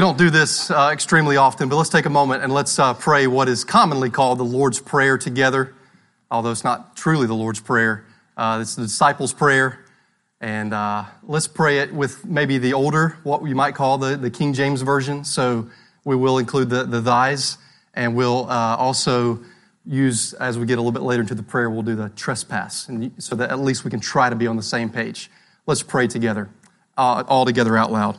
We don't do this uh, extremely often, but let's take a moment and let's uh, pray what is commonly called the Lord's Prayer together, although it's not truly the Lord's Prayer. Uh, it's the disciples' prayer. And uh, let's pray it with maybe the older, what we might call the, the King James Version. So we will include the, the thys, and we'll uh, also use, as we get a little bit later into the prayer, we'll do the trespass, and so that at least we can try to be on the same page. Let's pray together, uh, all together out loud.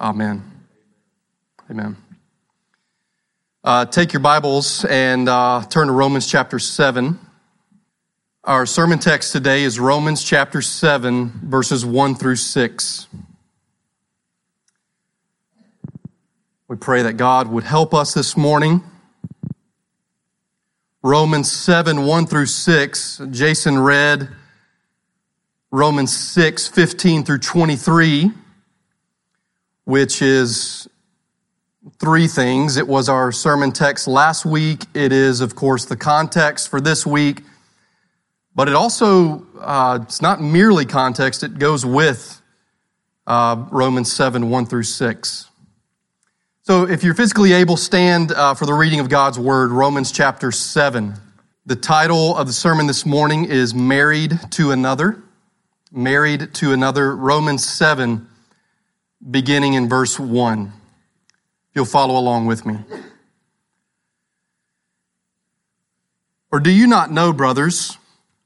Amen. Amen. Uh, take your Bibles and uh, turn to Romans chapter 7. Our sermon text today is Romans chapter 7, verses 1 through 6. We pray that God would help us this morning. Romans 7, 1 through 6. Jason read Romans 6, 15 through 23, which is three things. It was our sermon text last week. It is, of course, the context for this week. But it also, uh, it's not merely context, it goes with uh, Romans 7, 1 through 6. So if you're physically able, stand uh, for the reading of God's word, Romans chapter 7. The title of the sermon this morning is Married to Another. Married to Another, Romans 7, beginning in verse 1 you'll follow along with me. Or do you not know, brothers,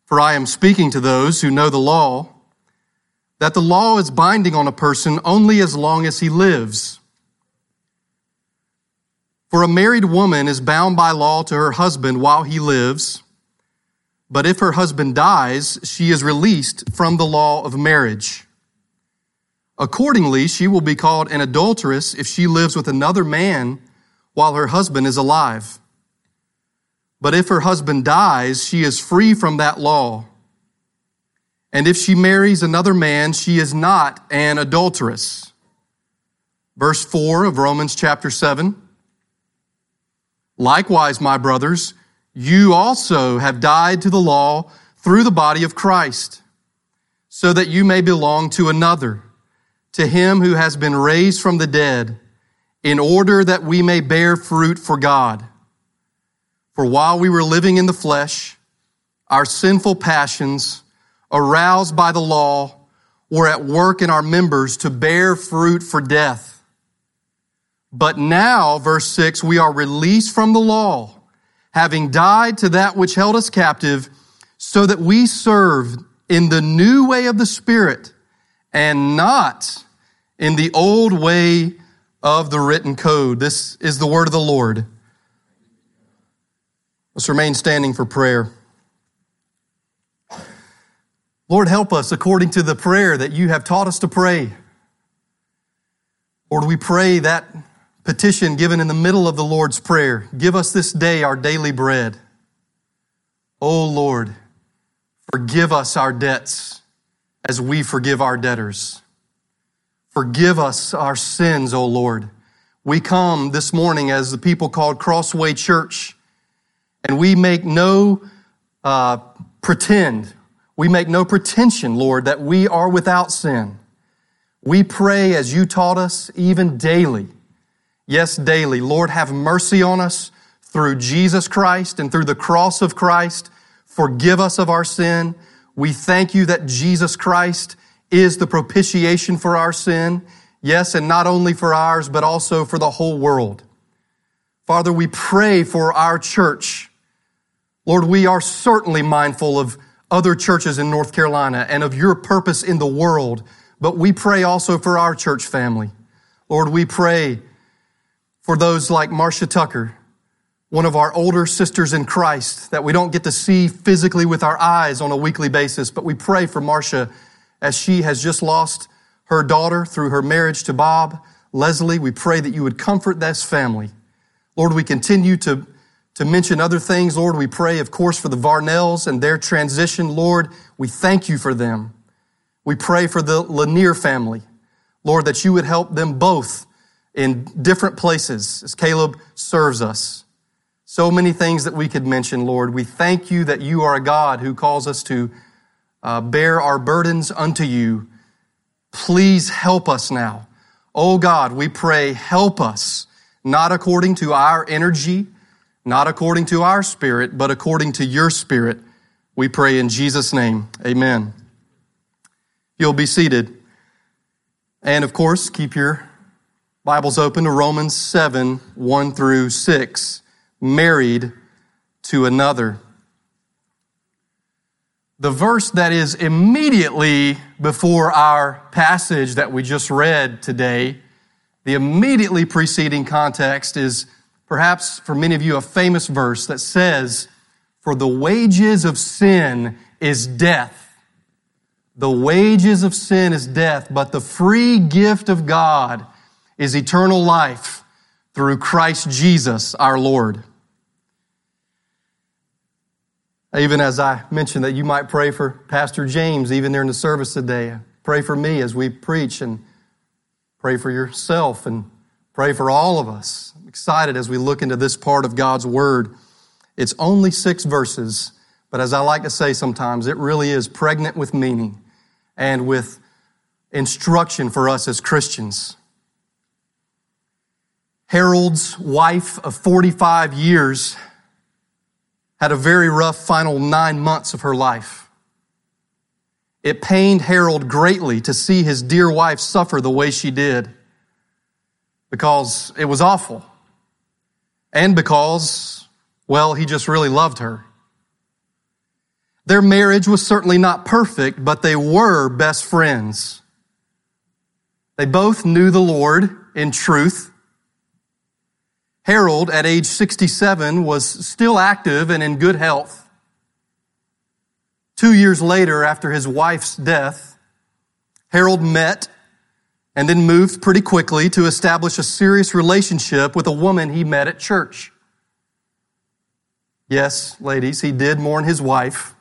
for I am speaking to those who know the law, that the law is binding on a person only as long as he lives? For a married woman is bound by law to her husband while he lives, but if her husband dies, she is released from the law of marriage. Accordingly, she will be called an adulteress if she lives with another man while her husband is alive. But if her husband dies, she is free from that law. And if she marries another man, she is not an adulteress. Verse 4 of Romans chapter 7. Likewise, my brothers, you also have died to the law through the body of Christ, so that you may belong to another to him who has been raised from the dead, in order that we may bear fruit for God. For while we were living in the flesh, our sinful passions, aroused by the law, were at work in our members to bear fruit for death. But now, verse 6, we are released from the law, having died to that which held us captive, so that we serve in the new way of the Spirit and not in the old way of the written code. This is the word of the Lord. Let's remain standing for prayer. Lord, help us according to the prayer that you have taught us to pray. Lord, we pray that petition given in the middle of the Lord's Prayer Give us this day our daily bread. O Lord, forgive us our debts as we forgive our debtors. Forgive us our sins, O Lord. We come this morning as the people called Crossway Church, and we make no uh, pretend, we make no pretension, Lord, that we are without sin. We pray as you taught us, even daily. Yes, daily. Lord, have mercy on us through Jesus Christ and through the cross of Christ. Forgive us of our sin. We thank you that Jesus Christ is the propitiation for our sin. Yes, and not only for ours, but also for the whole world. Father, we pray for our church. Lord, we are certainly mindful of other churches in North Carolina and of your purpose in the world, but we pray also for our church family. Lord, we pray for those like Marcia Tucker, one of our older sisters in Christ that we don't get to see physically with our eyes on a weekly basis, but we pray for Marcia as she has just lost her daughter through her marriage to Bob. Leslie. We pray that you would comfort this family. Lord, we continue to, to mention other things. Lord, we pray, of course, for the Varnells and their transition. Lord, we thank you for them. We pray for the Lanier family. Lord, that you would help them both in different places as Caleb serves us. So many things that we could mention, Lord. We thank you that you are a God who calls us to uh, bear our burdens unto you. Please help us now. Oh God, we pray, help us, not according to our energy, not according to our spirit, but according to your spirit. We pray in Jesus' name. Amen. You'll be seated. And of course, keep your Bibles open to Romans 7, 1 through 6. Married to another. The verse that is immediately before our passage that we just read today, the immediately preceding context is perhaps for many of you a famous verse that says, For the wages of sin is death. The wages of sin is death, but the free gift of God is eternal life through Christ Jesus our Lord. Even as I mentioned that you might pray for Pastor James, even in the service today. Pray for me as we preach and pray for yourself and pray for all of us. I'm excited as we look into this part of God's Word. It's only six verses, but as I like to say sometimes, it really is pregnant with meaning and with instruction for us as Christians. Harold's wife of 45 years had a very rough final nine months of her life. It pained Harold greatly to see his dear wife suffer the way she did because it was awful and because, well, he just really loved her. Their marriage was certainly not perfect, but they were best friends. They both knew the Lord in truth Harold, at age 67, was still active and in good health. Two years later, after his wife's death, Harold met and then moved pretty quickly to establish a serious relationship with a woman he met at church. Yes, ladies, he did mourn his wife.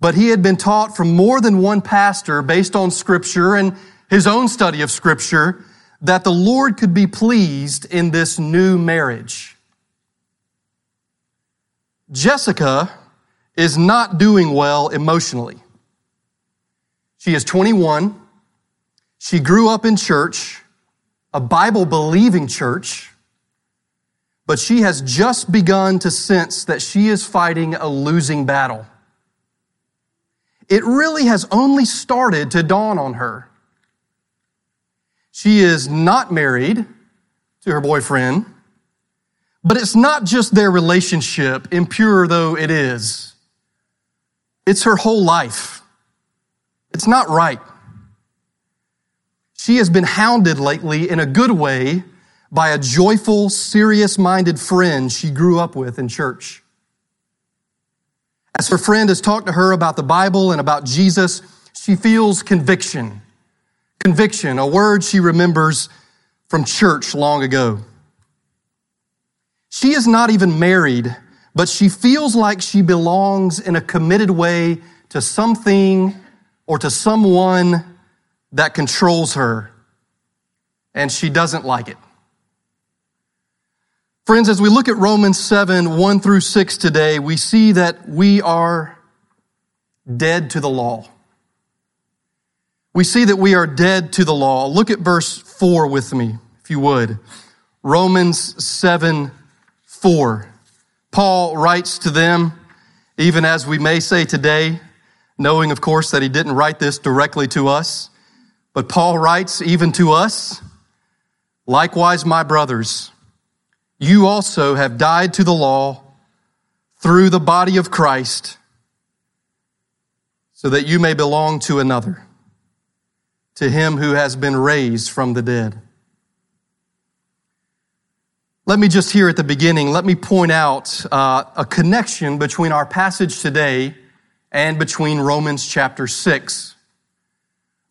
But he had been taught from more than one pastor based on scripture and his own study of scripture that the Lord could be pleased in this new marriage. Jessica is not doing well emotionally. She is 21. She grew up in church, a Bible believing church, but she has just begun to sense that she is fighting a losing battle. It really has only started to dawn on her. She is not married to her boyfriend, but it's not just their relationship, impure though it is. It's her whole life. It's not right. She has been hounded lately in a good way by a joyful, serious minded friend she grew up with in church. As her friend has talked to her about the Bible and about Jesus, she feels conviction. Conviction, a word she remembers from church long ago. She is not even married, but she feels like she belongs in a committed way to something or to someone that controls her, and she doesn't like it. Friends, as we look at Romans 7, 1 through 6 today, we see that we are dead to the law we see that we are dead to the law. Look at verse 4 with me, if you would. Romans 7 4. Paul writes to them, even as we may say today, knowing, of course, that he didn't write this directly to us, but Paul writes even to us, likewise, my brothers, you also have died to the law through the body of Christ, so that you may belong to another to him who has been raised from the dead. Let me just here at the beginning, let me point out uh, a connection between our passage today and between Romans chapter 6.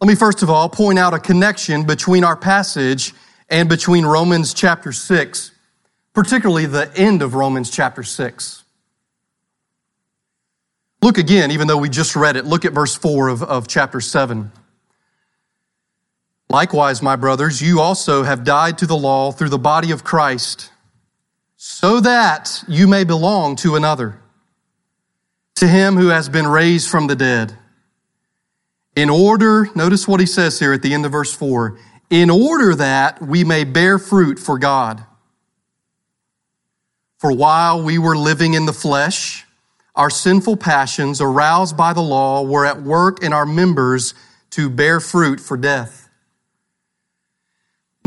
Let me first of all point out a connection between our passage and between Romans chapter 6, particularly the end of Romans chapter 6. Look again, even though we just read it, look at verse 4 of, of chapter 7. Likewise, my brothers, you also have died to the law through the body of Christ, so that you may belong to another, to him who has been raised from the dead. In order, notice what he says here at the end of verse 4 in order that we may bear fruit for God. For while we were living in the flesh, our sinful passions, aroused by the law, were at work in our members to bear fruit for death.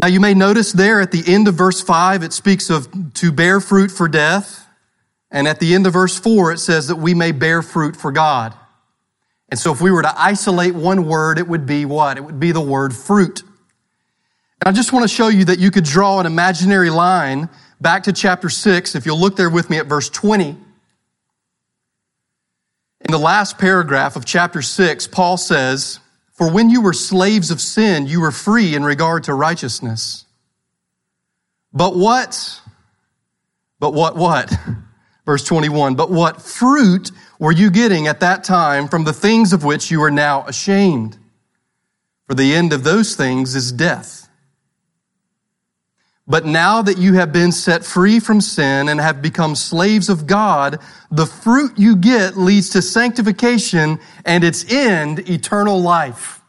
Now you may notice there at the end of verse 5, it speaks of to bear fruit for death. And at the end of verse 4, it says that we may bear fruit for God. And so if we were to isolate one word, it would be what? It would be the word fruit. And I just want to show you that you could draw an imaginary line back to chapter 6. If you'll look there with me at verse 20. In the last paragraph of chapter 6, Paul says, for when you were slaves of sin, you were free in regard to righteousness. But what? But what, what? Verse 21. But what fruit were you getting at that time from the things of which you are now ashamed? For the end of those things is death. But now that you have been set free from sin and have become slaves of God, the fruit you get leads to sanctification and its end, eternal life.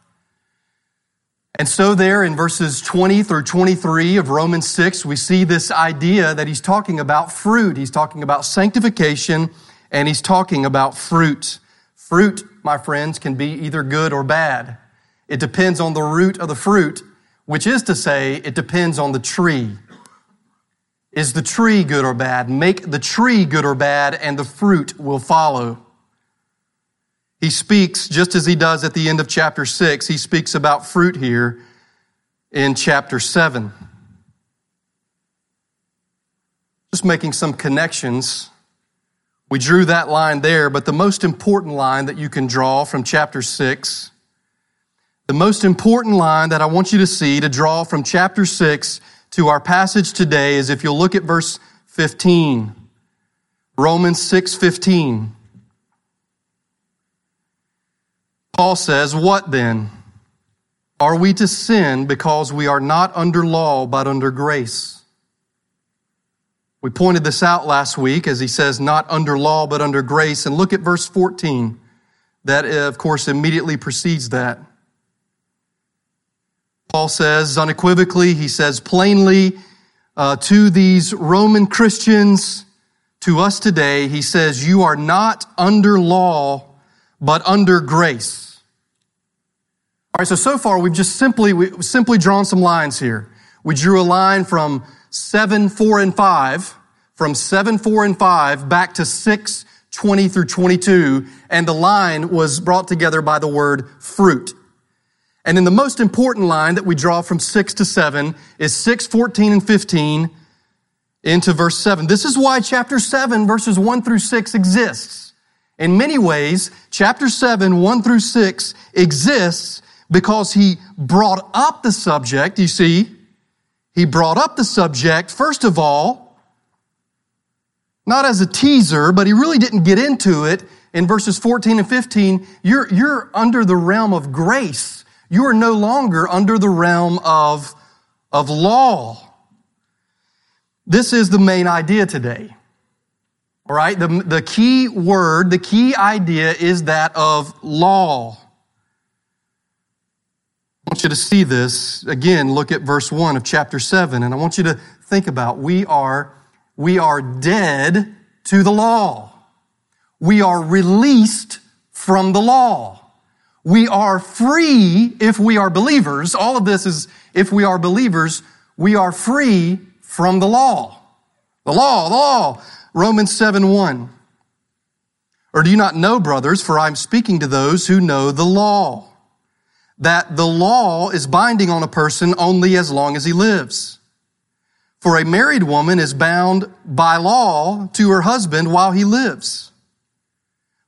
And so there in verses 20 through 23 of Romans 6, we see this idea that he's talking about fruit. He's talking about sanctification and he's talking about fruit. Fruit, my friends, can be either good or bad. It depends on the root of the fruit which is to say, it depends on the tree. Is the tree good or bad? Make the tree good or bad, and the fruit will follow. He speaks, just as he does at the end of chapter 6, he speaks about fruit here in chapter 7. Just making some connections. We drew that line there, but the most important line that you can draw from chapter 6 the most important line that I want you to see to draw from chapter 6 to our passage today is if you'll look at verse 15. Romans 6:15. Paul says, "What then? Are we to sin because we are not under law but under grace?" We pointed this out last week as he says not under law but under grace and look at verse 14. That of course immediately precedes that. Paul says unequivocally, he says plainly uh, to these Roman Christians, to us today, he says, You are not under law, but under grace. All right, so so far we've just simply, we simply drawn some lines here. We drew a line from 7, 4, and 5, from 7, 4, and 5 back to 6, 20 through 22, and the line was brought together by the word fruit. And then the most important line that we draw from 6 to 7 is 6, 14, and 15 into verse 7. This is why chapter 7, verses 1 through 6 exists. In many ways, chapter 7, 1 through 6 exists because he brought up the subject, you see, he brought up the subject, first of all, not as a teaser, but he really didn't get into it in verses 14 and 15. You're, you're under the realm of grace you are no longer under the realm of, of law. This is the main idea today. All right. The, the key word, the key idea is that of law. I want you to see this. Again, look at verse 1 of chapter 7, and I want you to think about we are, we are dead to the law. We are released from the law. We are free if we are believers. All of this is if we are believers, we are free from the law. The law, the law. Romans 7 1. Or do you not know, brothers, for I'm speaking to those who know the law, that the law is binding on a person only as long as he lives. For a married woman is bound by law to her husband while he lives.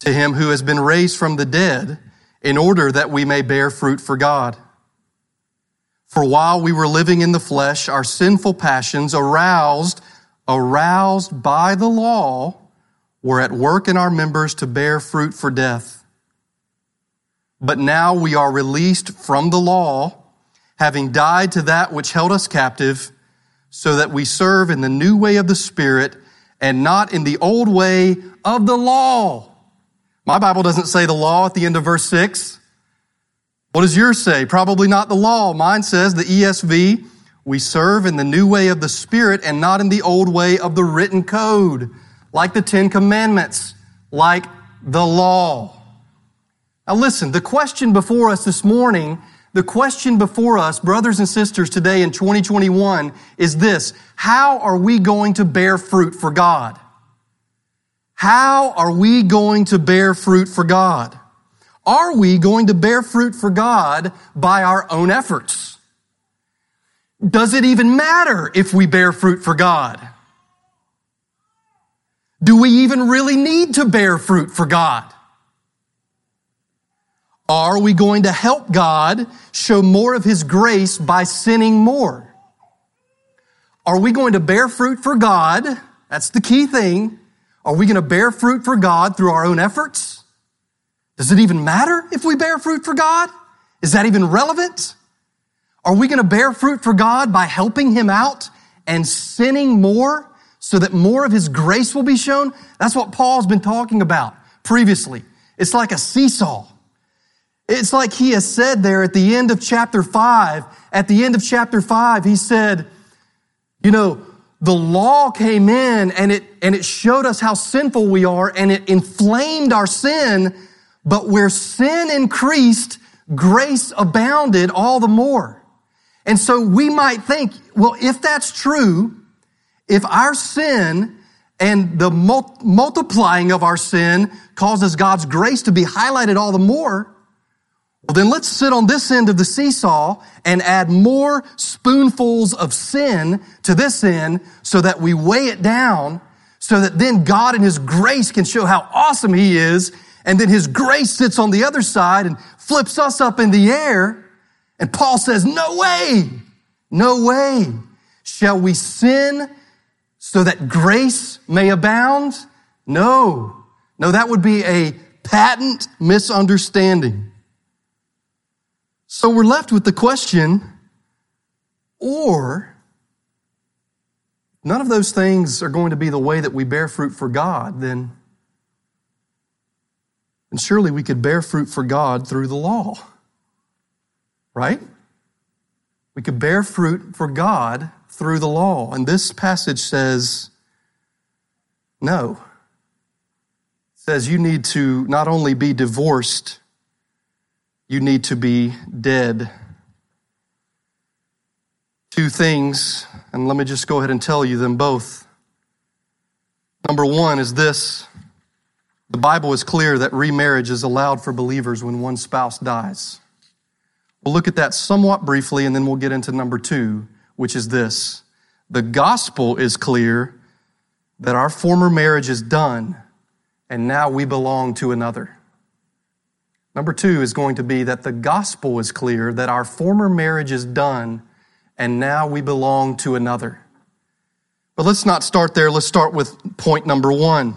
to him who has been raised from the dead, in order that we may bear fruit for God. For while we were living in the flesh, our sinful passions aroused, aroused by the law, were at work in our members to bear fruit for death. But now we are released from the law, having died to that which held us captive, so that we serve in the new way of the Spirit and not in the old way of the law. My Bible doesn't say the law at the end of verse 6. What does yours say? Probably not the law. Mine says the ESV, we serve in the new way of the Spirit and not in the old way of the written code, like the Ten Commandments, like the law. Now listen, the question before us this morning, the question before us, brothers and sisters, today in 2021 is this. How are we going to bear fruit for God? How are we going to bear fruit for God? Are we going to bear fruit for God by our own efforts? Does it even matter if we bear fruit for God? Do we even really need to bear fruit for God? Are we going to help God show more of His grace by sinning more? Are we going to bear fruit for God? That's the key thing. Are we going to bear fruit for God through our own efforts? Does it even matter if we bear fruit for God? Is that even relevant? Are we going to bear fruit for God by helping Him out and sinning more so that more of His grace will be shown? That's what Paul's been talking about previously. It's like a seesaw. It's like he has said there at the end of chapter five. At the end of chapter five, he said, you know, the law came in and it, and it showed us how sinful we are and it inflamed our sin but where sin increased, grace abounded all the more. And so we might think, well, if that's true, if our sin and the multiplying of our sin causes God's grace to be highlighted all the more, well, then let's sit on this end of the seesaw and add more spoonfuls of sin to this end so that we weigh it down so that then God in His grace can show how awesome He is and then his grace sits on the other side and flips us up in the air. And Paul says, no way, no way shall we sin so that grace may abound. No, no, that would be a patent misunderstanding. So we're left with the question, or none of those things are going to be the way that we bear fruit for God, then and surely we could bear fruit for God through the law. Right? We could bear fruit for God through the law. And this passage says, no. It says you need to not only be divorced, you need to be dead. Two things, and let me just go ahead and tell you them both. Number one is this the Bible is clear that remarriage is allowed for believers when one spouse dies. We'll look at that somewhat briefly and then we'll get into number two, which is this. The gospel is clear that our former marriage is done and now we belong to another. Number two is going to be that the gospel is clear that our former marriage is done and now we belong to another. But let's not start there. Let's start with point number one.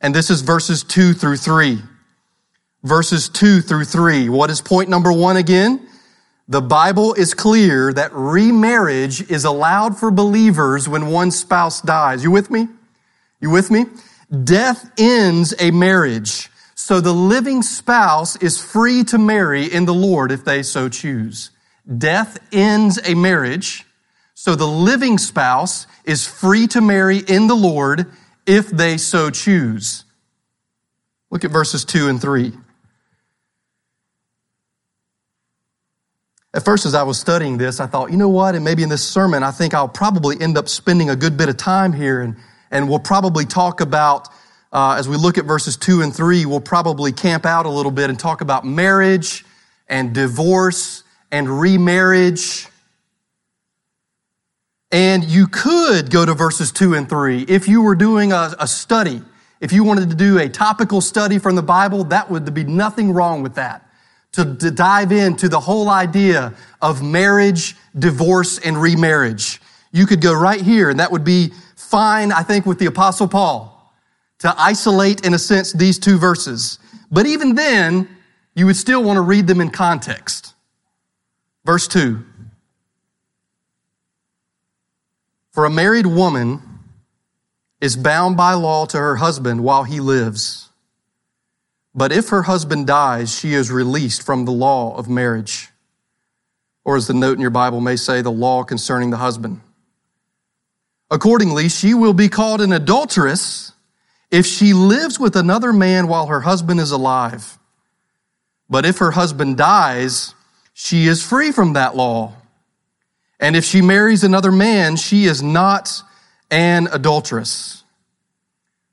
And this is verses two through three. Verses two through three. What is point number one again? The Bible is clear that remarriage is allowed for believers when one spouse dies. You with me? You with me? Death ends a marriage. So the living spouse is free to marry in the Lord if they so choose. Death ends a marriage. So the living spouse is free to marry in the Lord if they so choose. Look at verses 2 and 3. At first, as I was studying this, I thought, you know what? And maybe in this sermon, I think I'll probably end up spending a good bit of time here and, and we'll probably talk about, uh, as we look at verses two and three, we'll probably camp out a little bit and talk about marriage and divorce and remarriage. And you could go to verses two and three if you were doing a, a study. If you wanted to do a topical study from the Bible, that would be nothing wrong with that to, to dive into the whole idea of marriage, divorce, and remarriage. You could go right here, and that would be fine, I think, with the Apostle Paul to isolate, in a sense, these two verses. But even then, you would still want to read them in context. Verse 2 For a married woman is bound by law to her husband while he lives. But if her husband dies, she is released from the law of marriage. Or as the note in your Bible may say, the law concerning the husband. Accordingly, she will be called an adulteress if she lives with another man while her husband is alive. But if her husband dies, she is free from that law. And if she marries another man, she is not an adulteress.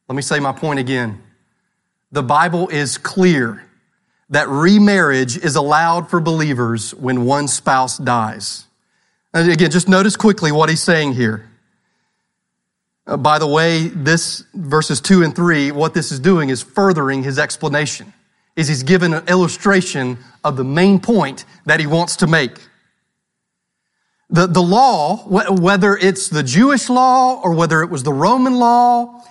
Let me say my point again the Bible is clear that remarriage is allowed for believers when one spouse dies. And again, just notice quickly what he's saying here. Uh, by the way, this verses two and three, what this is doing is furthering his explanation. Is he's given an illustration of the main point that he wants to make. The, the law, whether it's the Jewish law or whether it was the Roman law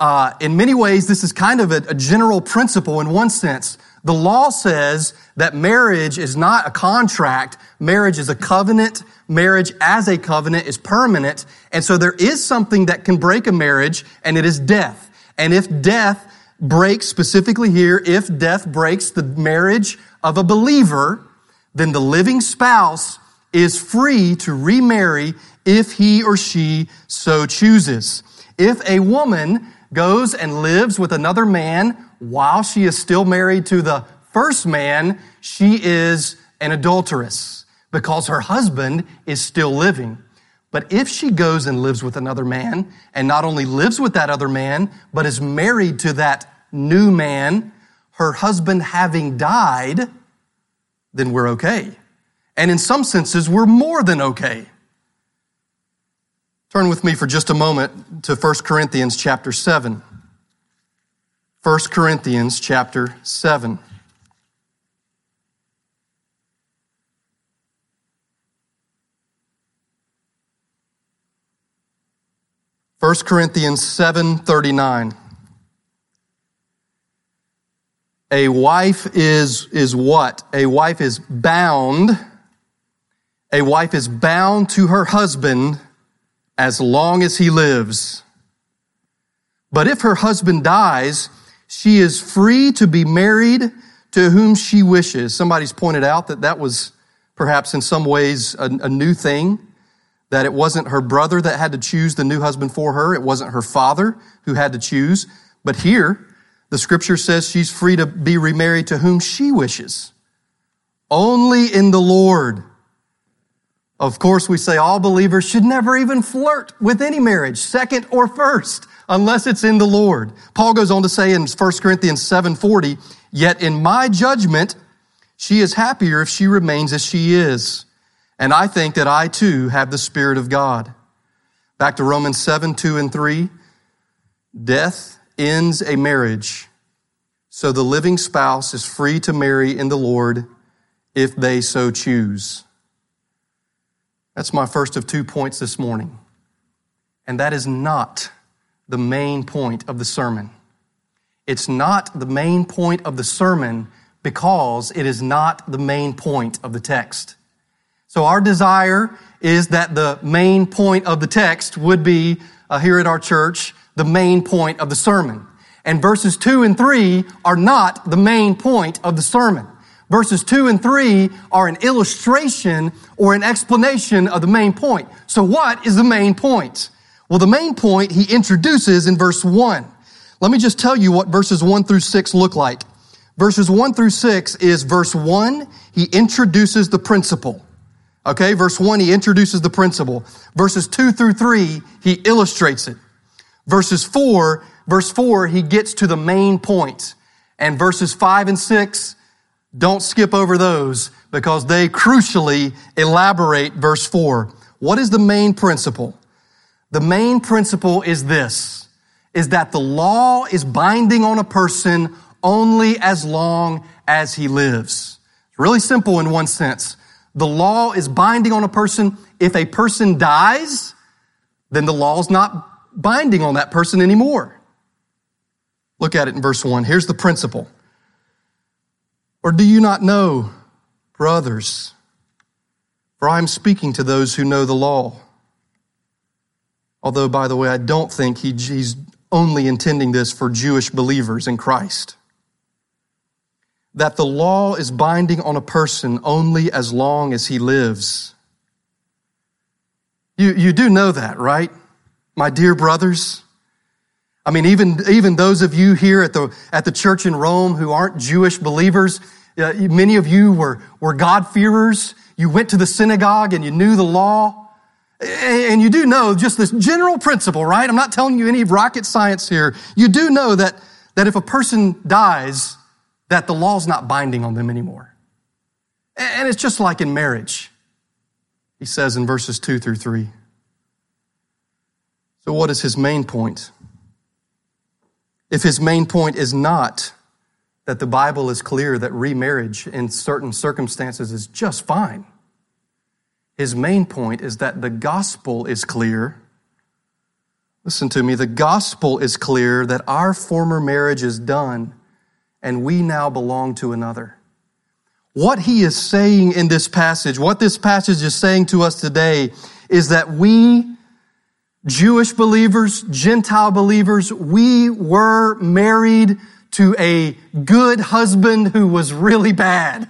uh, in many ways, this is kind of a, a general principle in one sense. The law says that marriage is not a contract. Marriage is a covenant. Marriage as a covenant is permanent. And so there is something that can break a marriage and it is death. And if death breaks specifically here, if death breaks the marriage of a believer, then the living spouse is free to remarry if he or she so chooses. If a woman goes and lives with another man while she is still married to the first man, she is an adulteress because her husband is still living. But if she goes and lives with another man, and not only lives with that other man, but is married to that new man, her husband having died, then we're okay. And in some senses, we're more than okay. Turn with me for just a moment to 1 Corinthians chapter 7. 1 Corinthians chapter 7. First Corinthians 7:39 A wife is is what? A wife is bound. A wife is bound to her husband as long as he lives. But if her husband dies, she is free to be married to whom she wishes. Somebody's pointed out that that was perhaps in some ways a, a, new thing, that it wasn't her brother that had to choose the new husband for her. It wasn't her father who had to choose. But here, the scripture says she's free to be remarried to whom she wishes. Only in the Lord of course, we say all believers should never even flirt with any marriage, second or first, unless it's in the Lord. Paul goes on to say in 1 Corinthians 7:40, "Yet in my judgment, she is happier if she remains as she is. And I think that I too have the Spirit of God." Back to Romans 7, 2 and 3. Death ends a marriage, so the living spouse is free to marry in the Lord if they so choose. That's my first of two points this morning. And that is not the main point of the sermon. It's not the main point of the sermon because it is not the main point of the text. So our desire is that the main point of the text would be uh, here at our church, the main point of the sermon. And verses two and three are not the main point of the sermon. Verses two and three are an illustration or an explanation of the main point. So what is the main point? Well, the main point he introduces in verse one. Let me just tell you what verses one through six look like. Verses one through six is verse one. He introduces the principle. Okay, verse 1, he introduces the principle. Verses 2 through 3, he illustrates it. Verses 4, verse 4, he gets to the main point. And verses 5 and 6, don't skip over those because they crucially elaborate verse 4. What is the main principle? The main principle is this, is that the law is binding on a person only as long as he lives. It's really simple in one sense. The law is binding on a person. If a person dies, then the law is not binding on that person anymore. Look at it in verse 1. Here's the principle. Or do you not know, brothers? For I am speaking to those who know the law. Although, by the way, I don't think he, he's only intending this for Jewish believers in Christ that the law is binding on a person only as long as he lives. You, you do know that, right? My dear brothers. I mean, even, even those of you here at the, at the church in Rome who aren't Jewish believers, uh, many of you were, were God-fearers. You went to the synagogue and you knew the law. And you do know just this general principle, right? I'm not telling you any rocket science here. You do know that, that if a person dies, that the law's not binding on them anymore. And it's just like in marriage, he says in verses 2 through 3. So, what is his main point? If his main point is not that the Bible is clear that remarriage in certain circumstances is just fine, his main point is that the gospel is clear. Listen to me, the gospel is clear that our former marriage is done and we now belong to another. What he is saying in this passage, what this passage is saying to us today is that we, Jewish believers, Gentile believers, we were married to a good husband who was really bad.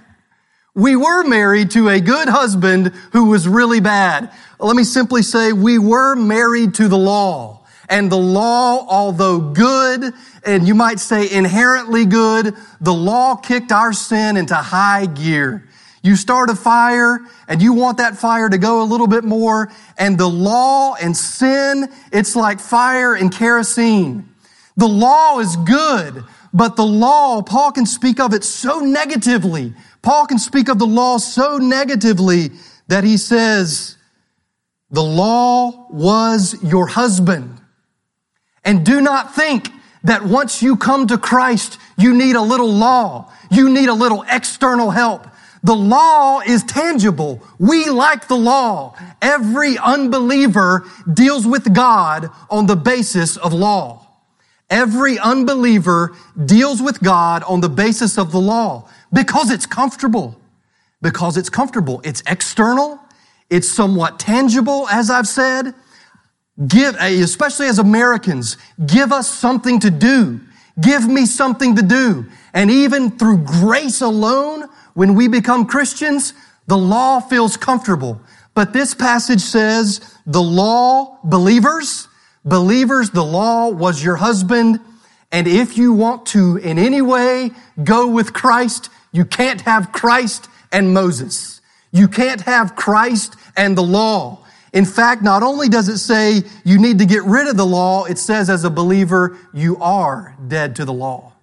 We were married to a good husband who was really bad. Let me simply say we were married to the law. And the law, although good, and you might say inherently good, the law kicked our sin into high gear. You start a fire and you want that fire to go a little bit more. And the law and sin, it's like fire and kerosene. The law is good, but the law, Paul can speak of it so negatively. Paul can speak of the law so negatively that he says, the law was your husband. And do not think that once you come to Christ, you need a little law. You need a little external help. The law is tangible. We like the law. Every unbeliever deals with God on the basis of law. Every unbeliever deals with God on the basis of the law because it's comfortable. Because it's comfortable. It's external. It's somewhat tangible, as I've said. Give, especially as Americans, give us something to do. Give me something to do. And even through grace alone, when we become Christians, the law feels comfortable. But this passage says the law, believers, believers, the law was your husband. And if you want to in any way go with Christ, you can't have Christ and Moses. You can't have Christ and the law. In fact, not only does it say you need to get rid of the law, it says as a believer, you are dead to the law.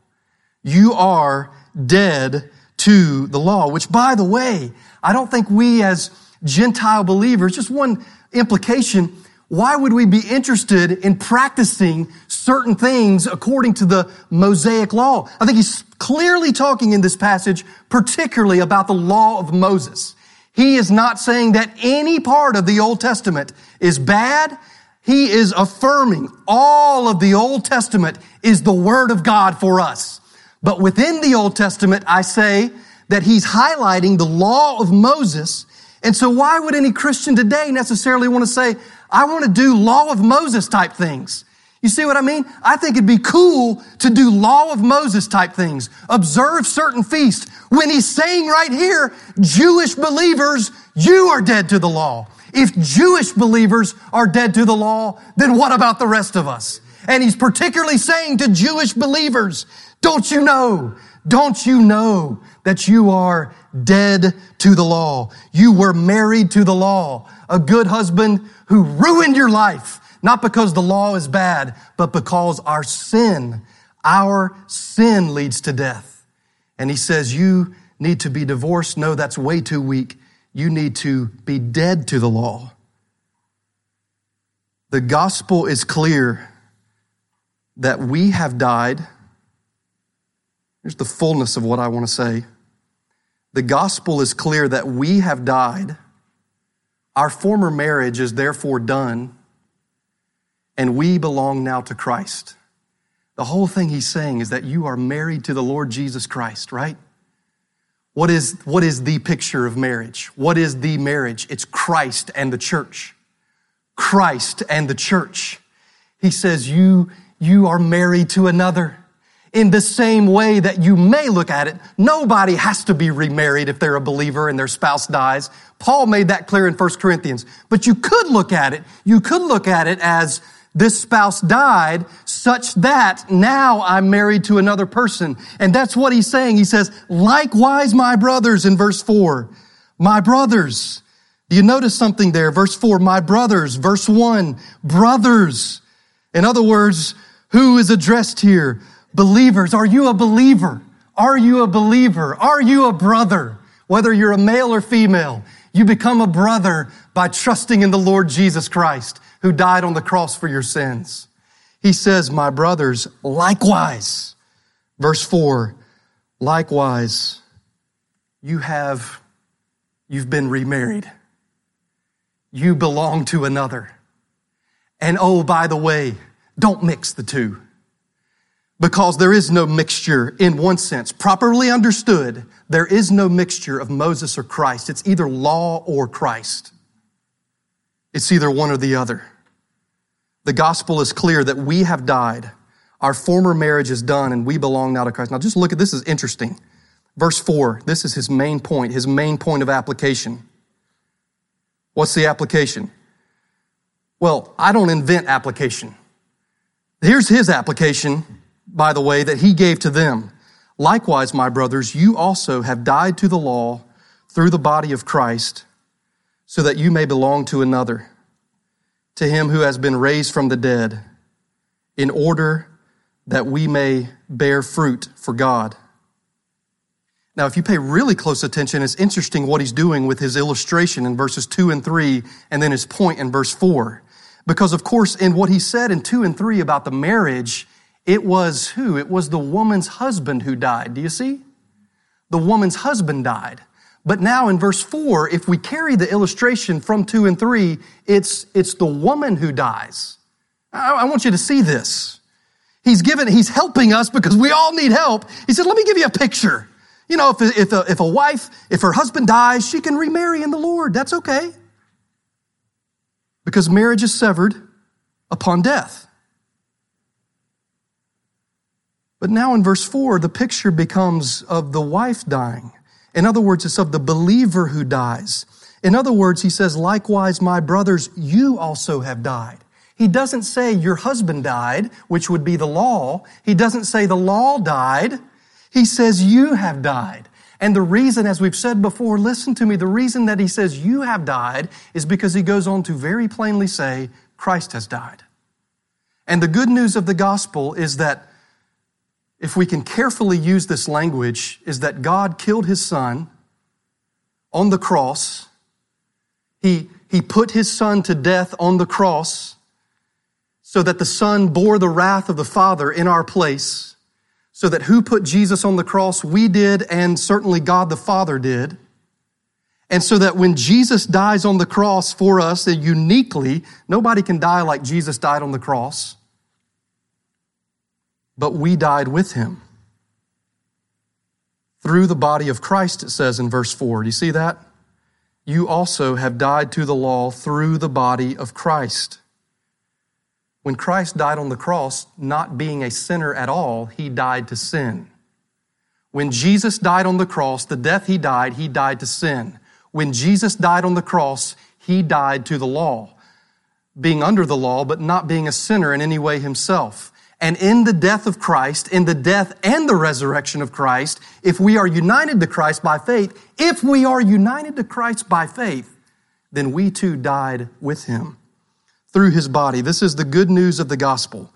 You are dead to the law, which by the way, I don't think we as Gentile believers, just one implication, why would we be interested in practicing certain things according to the Mosaic law? I think he's clearly talking in this passage, particularly about the law of Moses. He is not saying that any part of the Old Testament is bad. He is affirming all of the Old Testament is the Word of God for us. But within the Old Testament, I say that he's highlighting the law of Moses. And so why would any Christian today necessarily want to say, I want to do law of Moses type things? You see what I mean? I think it'd be cool to do law of Moses type things, observe certain feasts, when he's saying right here, Jewish believers, you are dead to the law. If Jewish believers are dead to the law, then what about the rest of us? And he's particularly saying to Jewish believers, don't you know Don't you know that you are dead to the law? You were married to the law. A good husband who ruined your life, not because the law is bad, but because our sin, our sin leads to death. And he says, you need to be divorced. No, that's way too weak. You need to be dead to the law. The gospel is clear that we have died. Here's the fullness of what I want to say. The gospel is clear that we have died. Our former marriage is therefore done, and we belong now to Christ. The whole thing he's saying is that you are married to the Lord Jesus Christ, right? What is, what is the picture of marriage? What is the marriage? It's Christ and the church. Christ and the church. He says, you, you are married to another. In the same way that you may look at it, nobody has to be remarried if they're a believer and their spouse dies. Paul made that clear in 1 Corinthians. But you could look at it, you could look at it as this spouse died such that now I'm married to another person. And that's what he's saying. He says, likewise, my brothers in verse four, my brothers. Do you notice something there? Verse four, my brothers. Verse one, brothers. In other words, who is addressed here? Believers. Are you a believer? Are you a believer? Are you a brother? Whether you're a male or female, you become a brother by trusting in the Lord Jesus Christ who died on the cross for your sins. He says, my brothers, likewise. Verse four, likewise, you have, you've been remarried. You belong to another. And oh, by the way, don't mix the two. Because there is no mixture in one sense. Properly understood, there is no mixture of Moses or Christ. It's either law or Christ. It's either one or the other. The gospel is clear that we have died. Our former marriage is done and we belong now to Christ. Now just look at this is interesting. Verse four, this is his main point, his main point of application. What's the application? Well, I don't invent application. Here's his application, by the way, that he gave to them. Likewise, my brothers, you also have died to the law through the body of Christ so that you may belong to another to him who has been raised from the dead, in order that we may bear fruit for God. Now, if you pay really close attention, it's interesting what he's doing with his illustration in verses two and three, and then his point in verse four. Because, of course, in what he said in two and three about the marriage, it was who? It was the woman's husband who died. Do you see? The woman's husband died. But now in verse four, if we carry the illustration from two and three, it's, it's the woman who dies. I, I want you to see this. He's given, he's helping us because we all need help. He said, let me give you a picture. You know, if, if, a, if a wife, if her husband dies, she can remarry in the Lord. That's okay. Because marriage is severed upon death. But now in verse four, the picture becomes of the wife dying. In other words, it's of the believer who dies. In other words, he says, likewise, my brothers, you also have died. He doesn't say your husband died, which would be the law. He doesn't say the law died. He says you have died. And the reason, as we've said before, listen to me, the reason that he says you have died is because he goes on to very plainly say, Christ has died. And the good news of the gospel is that if we can carefully use this language, is that God killed his son on the cross. He, he put his son to death on the cross so that the son bore the wrath of the father in our place. So that who put Jesus on the cross? We did, and certainly God the Father did. And so that when Jesus dies on the cross for us, uniquely, nobody can die like Jesus died on the cross but we died with him. Through the body of Christ, it says in verse 4. Do you see that? You also have died to the law through the body of Christ. When Christ died on the cross, not being a sinner at all, he died to sin. When Jesus died on the cross, the death he died, he died to sin. When Jesus died on the cross, he died to the law, being under the law, but not being a sinner in any way himself. And in the death of Christ, in the death and the resurrection of Christ, if we are united to Christ by faith, if we are united to Christ by faith, then we too died with him through his body. This is the good news of the gospel,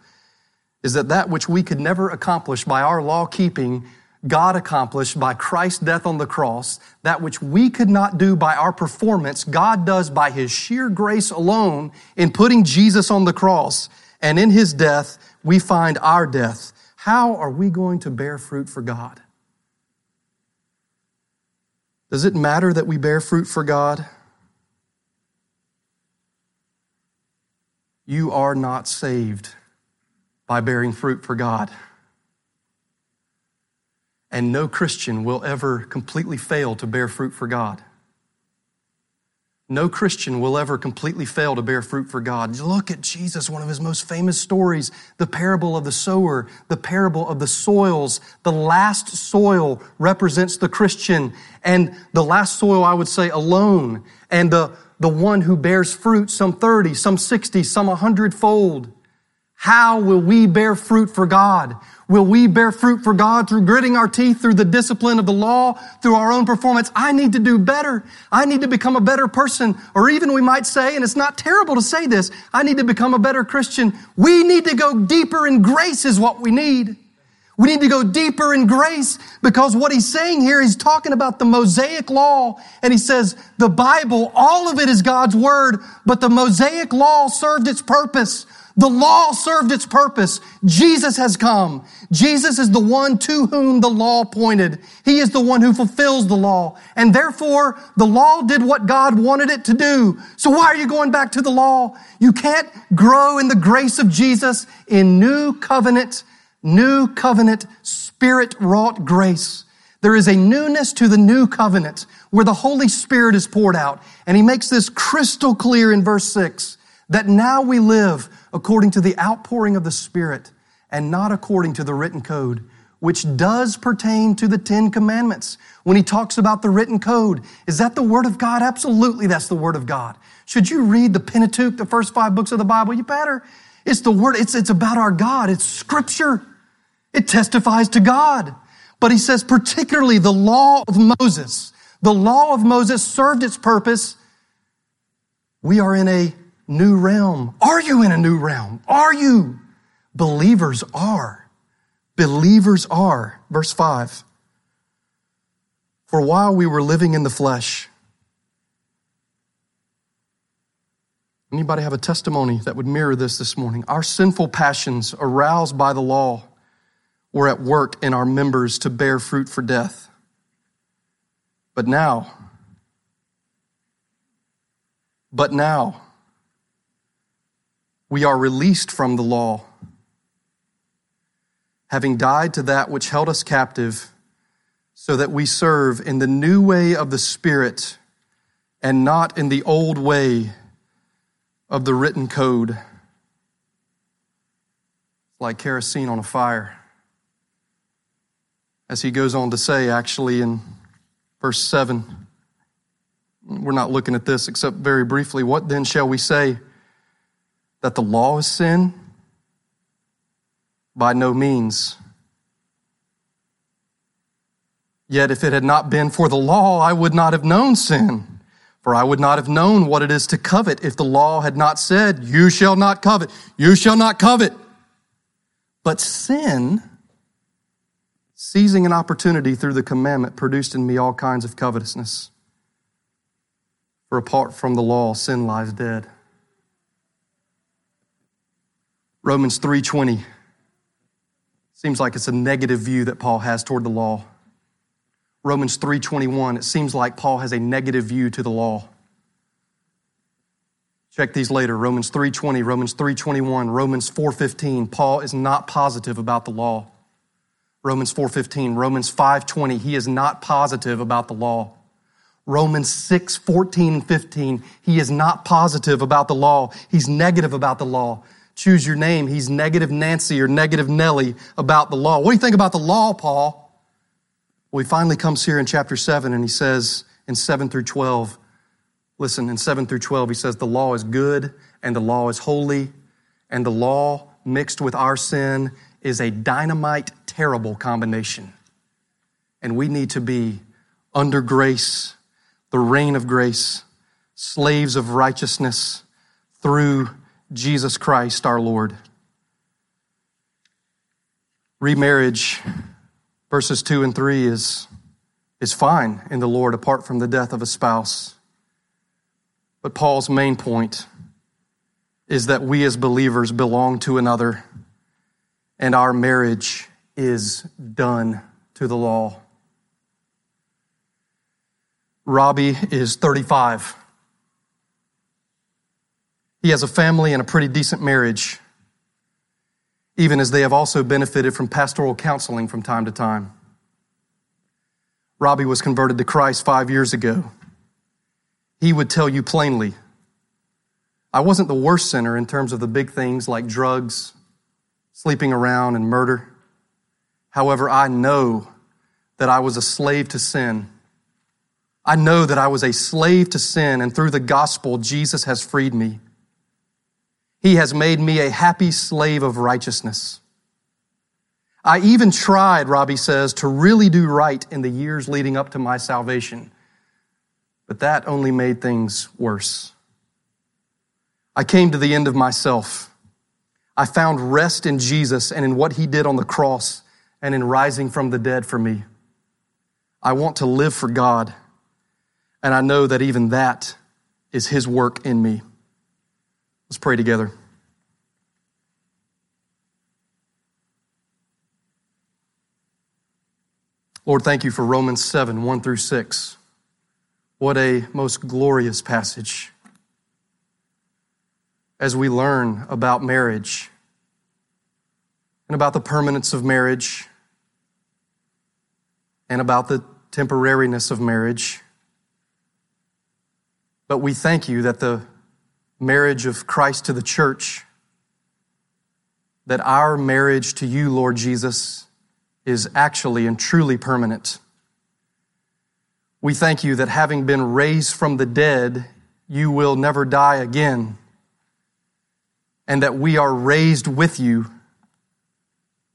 is that that which we could never accomplish by our law keeping, God accomplished by Christ's death on the cross. That which we could not do by our performance, God does by his sheer grace alone in putting Jesus on the cross. And in his death, we find our death. How are we going to bear fruit for God? Does it matter that we bear fruit for God? You are not saved by bearing fruit for God. And no Christian will ever completely fail to bear fruit for God. No Christian will ever completely fail to bear fruit for God. Look at Jesus, one of his most famous stories, the parable of the sower, the parable of the soils. The last soil represents the Christian, and the last soil, I would say, alone, and the, the one who bears fruit, some 30, some 60, some 100 fold. How will we bear fruit for God? Will we bear fruit for God through gritting our teeth, through the discipline of the law, through our own performance? I need to do better. I need to become a better person. Or even we might say, and it's not terrible to say this, I need to become a better Christian. We need to go deeper in grace is what we need. We need to go deeper in grace because what he's saying here, he's talking about the Mosaic law. And he says the Bible, all of it is God's word, but the Mosaic law served its purpose. The law served its purpose. Jesus has come. Jesus is the one to whom the law pointed. He is the one who fulfills the law. And therefore, the law did what God wanted it to do. So why are you going back to the law? You can't grow in the grace of Jesus in new covenant, new covenant, spirit wrought grace. There is a newness to the new covenant where the Holy Spirit is poured out. And he makes this crystal clear in verse six that now we live according to the outpouring of the Spirit and not according to the written code, which does pertain to the Ten Commandments. When he talks about the written code, is that the Word of God? Absolutely, that's the Word of God. Should you read the Pentateuch, the first five books of the Bible? You better. It's the Word, it's, it's about our God, it's Scripture. It testifies to God. But he says, particularly the law of Moses. The law of Moses served its purpose. We are in a new realm. Are you in a new realm? Are you? Believers are. Believers are. Verse 5. For while we were living in the flesh, anybody have a testimony that would mirror this this morning? Our sinful passions, aroused by the law, were at work in our members to bear fruit for death. But now, but now, we are released from the law, having died to that which held us captive, so that we serve in the new way of the Spirit and not in the old way of the written code. Like kerosene on a fire. As he goes on to say, actually, in verse 7, we're not looking at this except very briefly. What then shall we say? That the law is sin? By no means. Yet if it had not been for the law, I would not have known sin. For I would not have known what it is to covet if the law had not said, You shall not covet, you shall not covet. But sin, seizing an opportunity through the commandment, produced in me all kinds of covetousness. For apart from the law, sin lies dead. Romans 3:20 seems like it's a negative view that Paul has toward the law. Romans 3:21 it seems like Paul has a negative view to the law. Check these later. Romans 3:20, Romans 3:21, Romans 4:15. Paul is not positive about the law. Romans 4:15, Romans 5:20, he is not positive about the law. Romans 6, 14 15, he is not positive about the law. He's negative about the law choose your name. He's negative Nancy or negative Nellie about the law. What do you think about the law, Paul? Well, he finally comes here in chapter 7 and he says in 7 through 12, listen, in 7 through 12, he says, The law is good and the law is holy and the law mixed with our sin is a dynamite, terrible combination. And we need to be under grace, the reign of grace, slaves of righteousness through Jesus Christ our Lord. Remarriage, verses 2 and 3, is, is fine in the Lord apart from the death of a spouse. But Paul's main point is that we as believers belong to another and our marriage is done to the law. Robbie is 35. He has a family and a pretty decent marriage, even as they have also benefited from pastoral counseling from time to time. Robbie was converted to Christ five years ago. He would tell you plainly, I wasn't the worst sinner in terms of the big things like drugs, sleeping around, and murder. However, I know that I was a slave to sin. I know that I was a slave to sin, and through the gospel, Jesus has freed me. He has made me a happy slave of righteousness. I even tried, Robbie says, to really do right in the years leading up to my salvation, but that only made things worse. I came to the end of myself. I found rest in Jesus and in what he did on the cross and in rising from the dead for me. I want to live for God, and I know that even that is his work in me. Let's pray together. Lord, thank you for Romans 7 1 through 6. What a most glorious passage as we learn about marriage and about the permanence of marriage and about the temporariness of marriage. But we thank you that the marriage of Christ to the church, that our marriage to you, Lord Jesus, is actually and truly permanent. We thank you that having been raised from the dead, you will never die again, and that we are raised with you,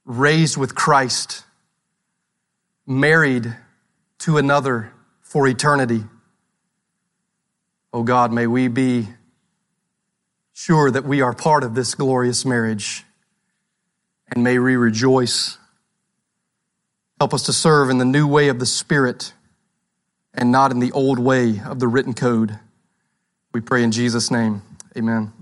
raised with Christ, married to another for eternity. Oh God, may we be sure that we are part of this glorious marriage and may we rejoice. Help us to serve in the new way of the Spirit and not in the old way of the written code. We pray in Jesus' name. Amen.